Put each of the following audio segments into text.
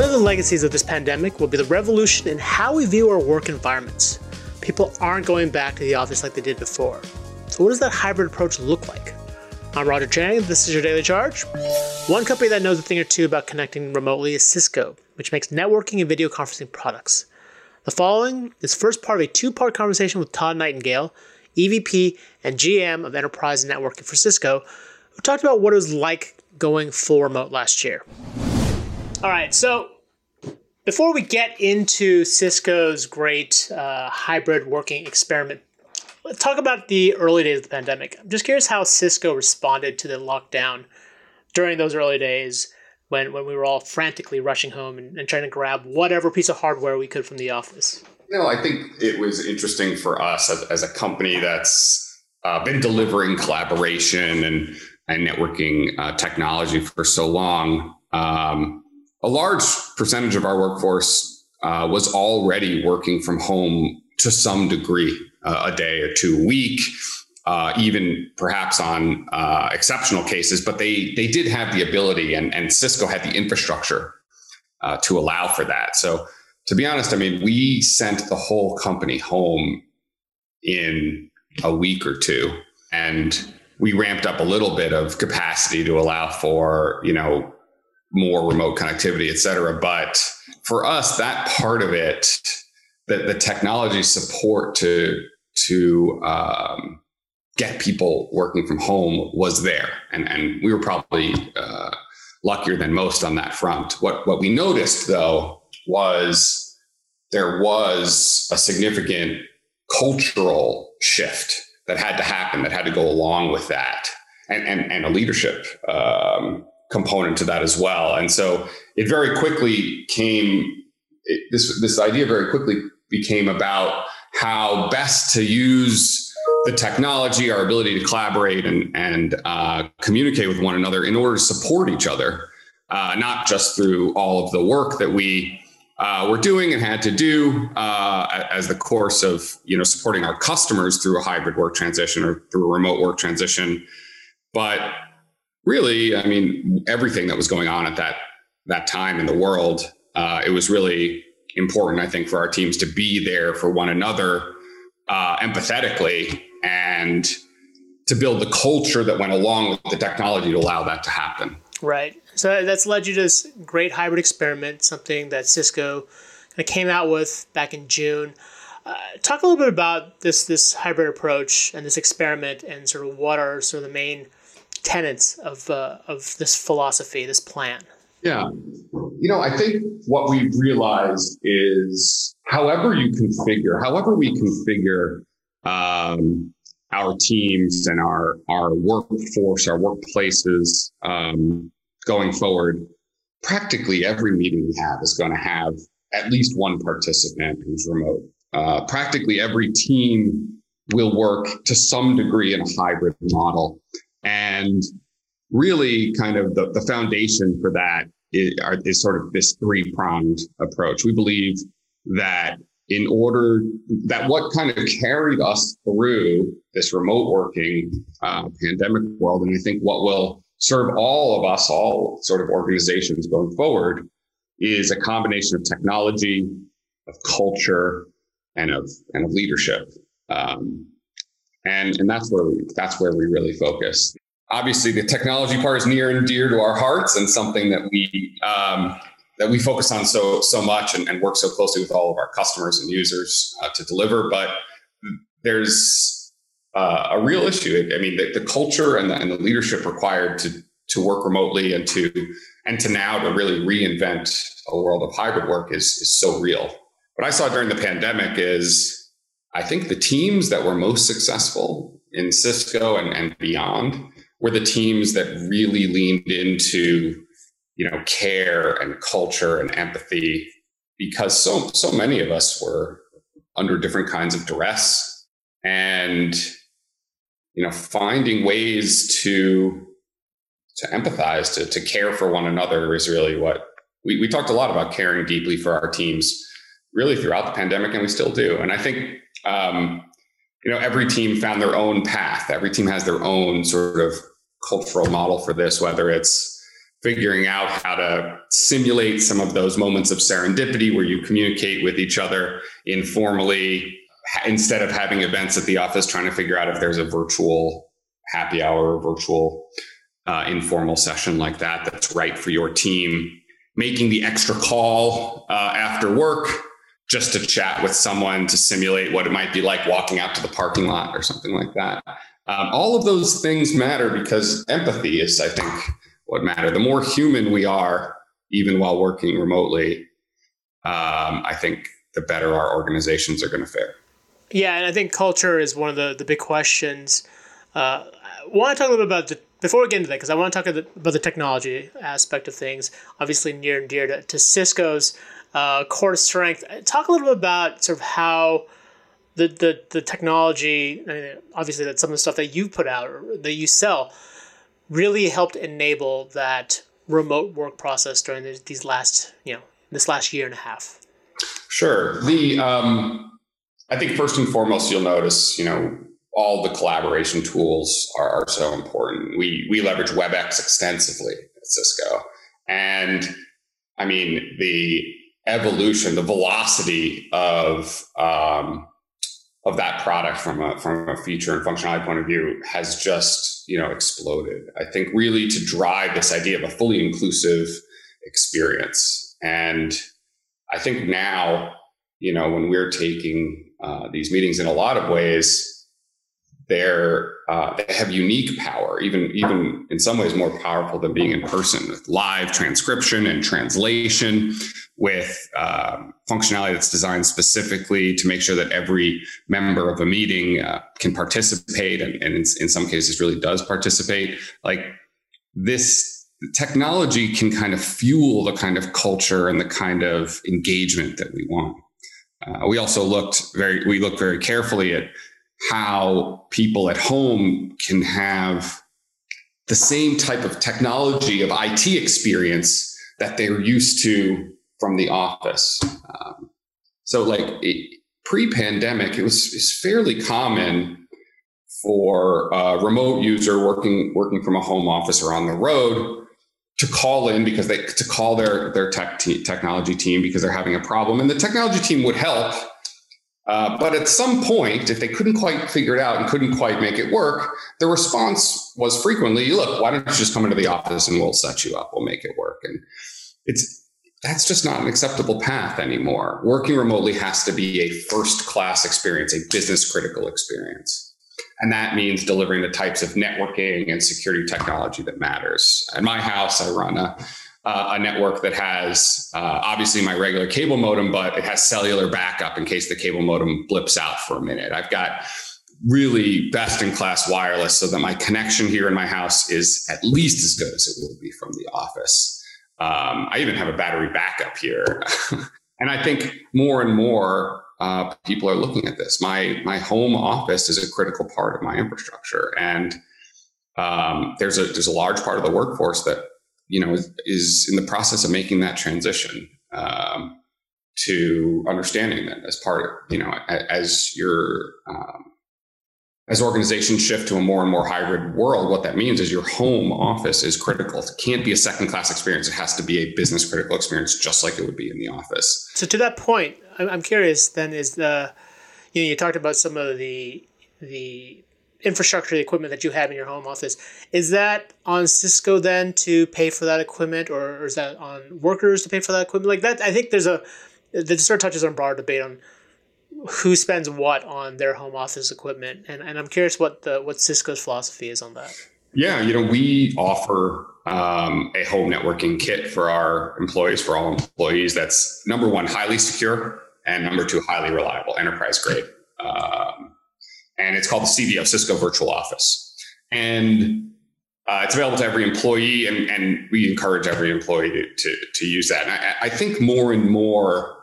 One of the legacies of this pandemic will be the revolution in how we view our work environments. People aren't going back to the office like they did before. So, what does that hybrid approach look like? I'm Roger Cheng. This is your Daily Charge. One company that knows a thing or two about connecting remotely is Cisco, which makes networking and video conferencing products. The following is first part of a two part conversation with Todd Nightingale, EVP and GM of Enterprise Networking for Cisco, who talked about what it was like going full remote last year. All right, so before we get into Cisco's great uh, hybrid working experiment, let's talk about the early days of the pandemic. I'm just curious how Cisco responded to the lockdown during those early days when, when we were all frantically rushing home and, and trying to grab whatever piece of hardware we could from the office. No, I think it was interesting for us as, as a company that's uh, been delivering collaboration and, and networking uh, technology for so long. Um, a large percentage of our workforce uh, was already working from home to some degree, uh, a day or two a week, uh, even perhaps on uh, exceptional cases. But they they did have the ability, and, and Cisco had the infrastructure uh, to allow for that. So to be honest, I mean, we sent the whole company home in a week or two, and we ramped up a little bit of capacity to allow for you know more remote connectivity, et cetera. But for us, that part of it, that the technology support to to um, get people working from home was there, and and we were probably uh, luckier than most on that front. What what we noticed though was there was a significant cultural shift that had to happen, that had to go along with that, and and, and a leadership um, component to that as well. And so it very quickly came, it, this, this idea very quickly became about how best to use the technology, our ability to collaborate and, and uh, communicate with one another in order to support each other, uh, not just through all of the work that we uh, were doing and had to do uh, as the course of you know supporting our customers through a hybrid work transition or through a remote work transition, but really, I mean, everything that was going on at that that time in the world, uh, it was really important, I think, for our teams to be there for one another uh, empathetically and to build the culture that went along with the technology to allow that to happen. Right. So that's led you to this great hybrid experiment, something that Cisco came out with back in June. Uh, talk a little bit about this this hybrid approach and this experiment, and sort of what are sort of the main tenets of uh, of this philosophy, this plan? Yeah, you know, I think what we've realized is, however you configure, however we configure um, our teams and our our workforce, our workplaces um, going forward, practically every meeting we have is going to have at least one participant who's remote. Uh, practically every team will work to some degree in a hybrid model. And really, kind of the, the foundation for that is, is sort of this three pronged approach. We believe that in order that what kind of carried us through this remote working uh, pandemic world, and I think what will serve all of us, all sort of organizations going forward, is a combination of technology, of culture, and of and of leadership. Um, and and that's where we that's where we really focus. Obviously, the technology part is near and dear to our hearts, and something that we um, that we focus on so so much and, and, work so closely with all of our customers and users uh, to deliver. But there's uh, a real issue. I mean, the, the culture and the, and the leadership required to to work remotely and to and to now to really reinvent a world of hybrid work is is so real. What I saw during the pandemic is I think the teams that were most successful in Cisco and, and beyond were the teams that really leaned into you know care and culture and empathy because so so many of us were under different kinds of duress and you know finding ways to to empathize to, to care for one another is really what we, we talked a lot about caring deeply for our teams really throughout the pandemic and we still do. And i think um, you know every team found their own path. Every team has their own sort of cultural model for this whether it's figuring out how to simulate some of those moments of serendipity where you communicate with each other informally instead of having events at the office trying to figure out if there's a virtual happy hour or virtual uh, informal session like that that's right for your team. Making the extra call uh, after work just to chat with someone to simulate what it might be like walking out to the parking lot or something like that. Um, all of those things matter because empathy is, I think, what matter. The more human we are, even while working remotely, um, I think the better our organizations are going to fare. Yeah, and I think culture is one of the, the big questions. Uh, I want to talk a little bit about the before we get into that, because I want to talk about the technology aspect of things, obviously near and dear to, to Cisco's uh, core strength. Talk a little bit about sort of how the the, the technology, I mean, obviously that's some of the stuff that you put out or that you sell, really helped enable that remote work process during these last you know this last year and a half. Sure. The um, I think first and foremost, you'll notice you know all the collaboration tools are, are so important. We we leverage WebEx extensively at Cisco, and I mean the evolution, the velocity of um, of that product from a from a feature and functionality point of view has just you know exploded. I think really to drive this idea of a fully inclusive experience, and I think now you know when we're taking uh, these meetings in a lot of ways they're uh, they have unique power, even even in some ways more powerful than being in person, with live transcription and translation, with um, functionality that's designed specifically to make sure that every member of a meeting uh, can participate, and, and in, in some cases really does participate. Like this technology can kind of fuel the kind of culture and the kind of engagement that we want. Uh, we also looked very we looked very carefully at how people at home can have the same type of technology of IT experience that they're used to from the office. Um, so, like pre-pandemic, it was, fairly common for a remote user working working from a home office or on the road to call in because they to call their their tech te- technology team because they're having a problem, and the technology team would help uh, but at some point, if they couldn't quite figure it out and couldn't quite make it work, the response was frequently, "Look, why don't you just come into the office and we'll set you up. We'll make it work." And it's that's just not an acceptable path anymore. Working remotely has to be a first class experience, a business critical experience. And that means delivering the types of networking and security technology that matters. At my house, I run a uh, a network that has uh, obviously my regular cable modem, but it has cellular backup in case the cable modem blips out for a minute. I've got really best in class wireless so that my connection here in my house is at least as good as it will be from the office. Um, I even have a battery backup here. and I think more and more uh, people are looking at this. My, my home office is a critical part of my infrastructure. And um, there's a there's a large part of the workforce that you know, is, is in the process of making that transition um, to understanding that as part of, you know, as your, um, as organizations shift to a more and more hybrid world, what that means is your home office is critical. It can't be a second class experience. It has to be a business critical experience, just like it would be in the office. So to that point, I'm curious. Then is the, you know, you talked about some of the the infrastructure, the equipment that you have in your home office, is that on Cisco then to pay for that equipment, or, is that on workers to pay for that equipment? Like that, I think there's a that sort of touches on broader debate on who spends what on their home office equipment, and, and I'm curious what the what Cisco's philosophy is on that. Yeah, you know, we offer um, a home networking kit for our employees, for all employees. That's number one, highly secure, and number two, highly reliable, enterprise grade. Um, and it's called the CVO, Cisco Virtual Office. And uh, it's available to every employee, and, and we encourage every employee to, to, to use that. And I, I, think more and more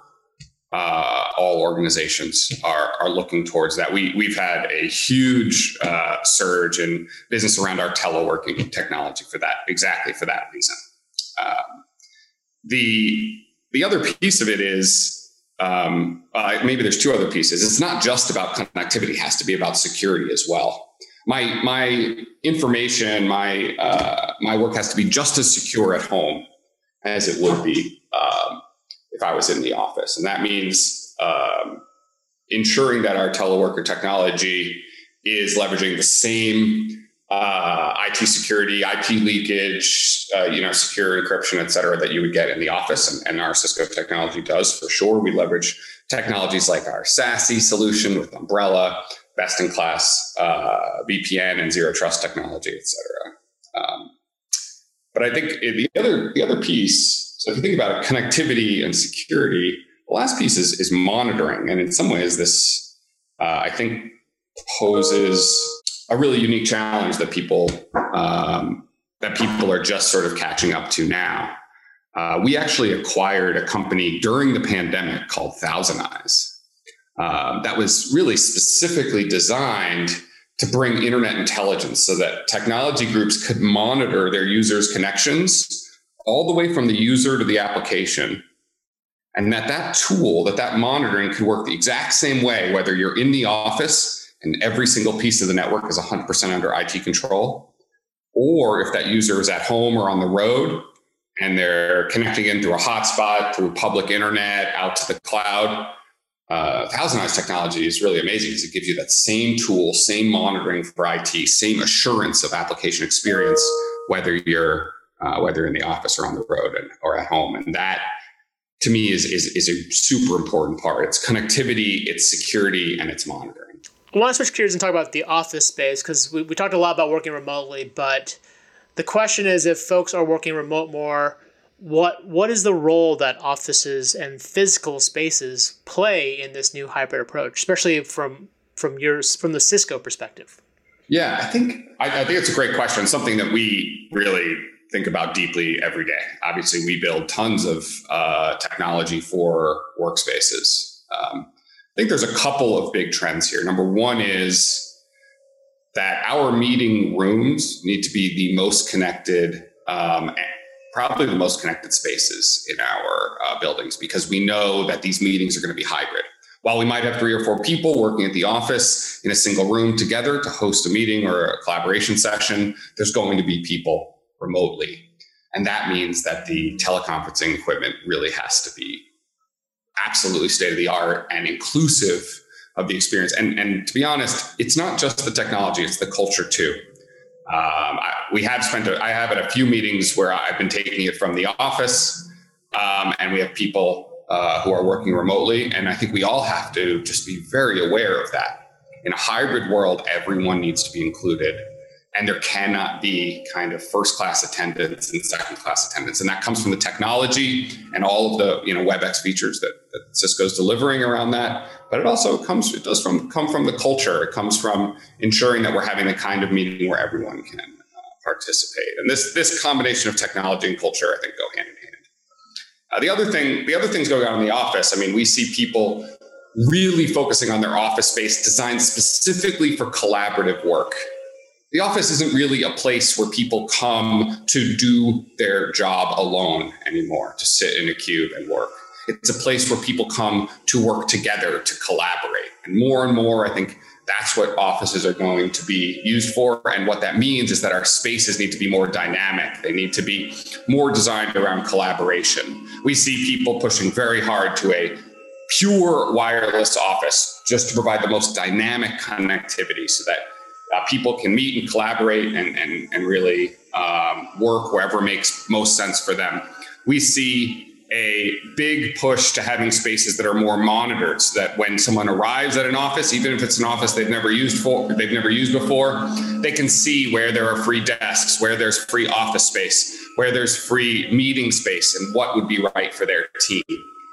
uh, all organizations are, are looking towards that. We, we've had a huge uh, surge in business around our teleworking technology for that, exactly for that reason. Um, the, the other piece of it is um, uh, maybe there's two other pieces. It's not just about connectivity; it has to be about security as well my my information, my uh, my work has to be just as secure at home as it would be um, if I was in the office, and that means um, ensuring that our teleworker technology is leveraging the same uh, IT security, IP leakage, uh, you know, secure encryption, et cetera, that you would get in the office, and, and our Cisco technology does for sure. We leverage technologies like our SASE solution with Umbrella, best in class uh, VPN and zero trust technology, et cetera. Um, but I think the other the other piece, so if you think about it, connectivity and security, the last piece is, is monitoring. And in some ways, this uh, I think poses a really unique challenge that people um, that people are just sort of catching up to now. Uh, we actually acquired a company during the pandemic called ThousandEyes um, that was really specifically designed to bring internet intelligence so that technology groups could monitor their users' connections all the way from the user to the application. And that that tool, that that monitoring could work the exact same way, whether you're in the office and every single piece of the network is 100% under IT control, or if that user is at home or on the road and they're connecting in through a hotspot through public internet out to the cloud, uh, Eyes technology is really amazing because it gives you that same tool, same monitoring for IT, same assurance of application experience, whether you're uh, whether in the office or on the road and, or at home. And that to me is, is, is a super important part. It's connectivity, it's security, and it's monitoring. I want to switch gears and talk about the office space because we, we talked a lot about working remotely, but the question is if folks are working remote more, what what is the role that offices and physical spaces play in this new hybrid approach, especially from from yours from the Cisco perspective? Yeah, I think I, I think it's a great question. Something that we really think about deeply every day. Obviously, we build tons of uh, technology for workspaces. Um, I think there's a couple of big trends here. Number one is that our meeting rooms need to be the most connected um, probably the most connected spaces in our uh, buildings because we know that these meetings are going to be hybrid. While we might have three or four people working at the office in a single room together to host a meeting or a collaboration session, there's going to be people remotely. And that means that the teleconferencing equipment really has to be absolutely state of the art and inclusive of the experience. And, and to be honest, it's not just the technology, it's the culture too. Um, I, we have spent, a, I have at a few meetings where I've been taking it from the office, um, and we have people uh, who are working remotely. And I think we all have to just be very aware of that. In a hybrid world, everyone needs to be included and there cannot be kind of first class attendance and second class attendance and that comes from the technology and all of the you know webex features that, that cisco's delivering around that but it also comes it does from come from the culture. It comes from ensuring that we're having the kind of meeting where everyone can uh, participate. And this this combination of technology and culture i think go hand in hand. Uh, the other thing the other things going on in the office i mean we see people really focusing on their office space designed specifically for collaborative work. The office isn't really a place where people come to do their job alone anymore, to sit in a cube and work. It's a place where people come to work together, to collaborate. And more and more, I think that's what offices are going to be used for. And what that means is that our spaces need to be more dynamic. They need to be more designed around collaboration. We see people pushing very hard to a pure wireless office just to provide the most dynamic connectivity so that uh, people can meet and collaborate and, and, and really um, work wherever makes most sense for them. We see a big push to having spaces that are more monitored so that when someone arrives at an office even if it's an office they've never used for they've never used before they can see where there are free desks where there's free office space where there's free meeting space and what would be right for their team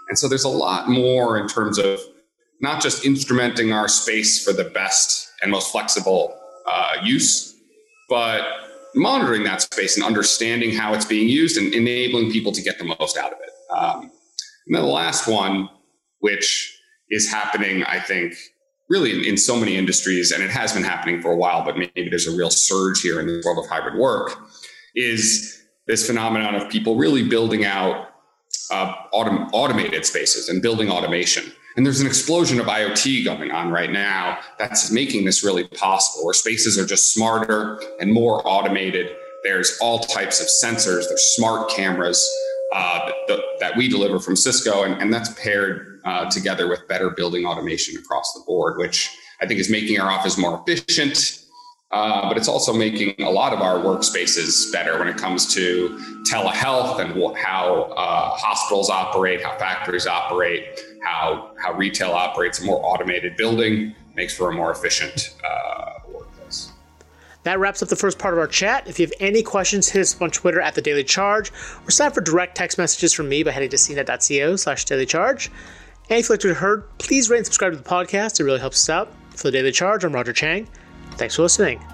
and so there's a lot more in terms of not just instrumenting our space for the best and most flexible uh, use, but monitoring that space and understanding how it's being used and enabling people to get the most out of it. Um, and then the last one, which is happening, I think, really in, in, so many industries, and it has been happening for a while, but maybe there's a real surge here in the world of hybrid work, is this phenomenon of people really building out uh, autom- automated spaces and building automation. And there's an explosion of IoT going on right now that's making this really possible, where spaces are just smarter and more automated. There's all types of sensors, there's smart cameras uh, that, that, we deliver from Cisco, and, and that's paired uh, together with better building automation across the board, which I think is making our office more efficient. Uh, but it's also making a lot of our workspaces better when it comes to telehealth and how uh, hospitals operate, how factories operate, how how retail operates. A more automated building makes for a more efficient uh. That wraps up the first part of our chat. If you have any questions, hit us up on Twitter at the Daily Charge, or sign up for direct text messages from me by heading to cnet.co slash daily charge. And if you like what you heard, please rate and subscribe to the podcast. It really helps us out. For the Daily Charge, I'm Roger Cheng. Thanks for listening.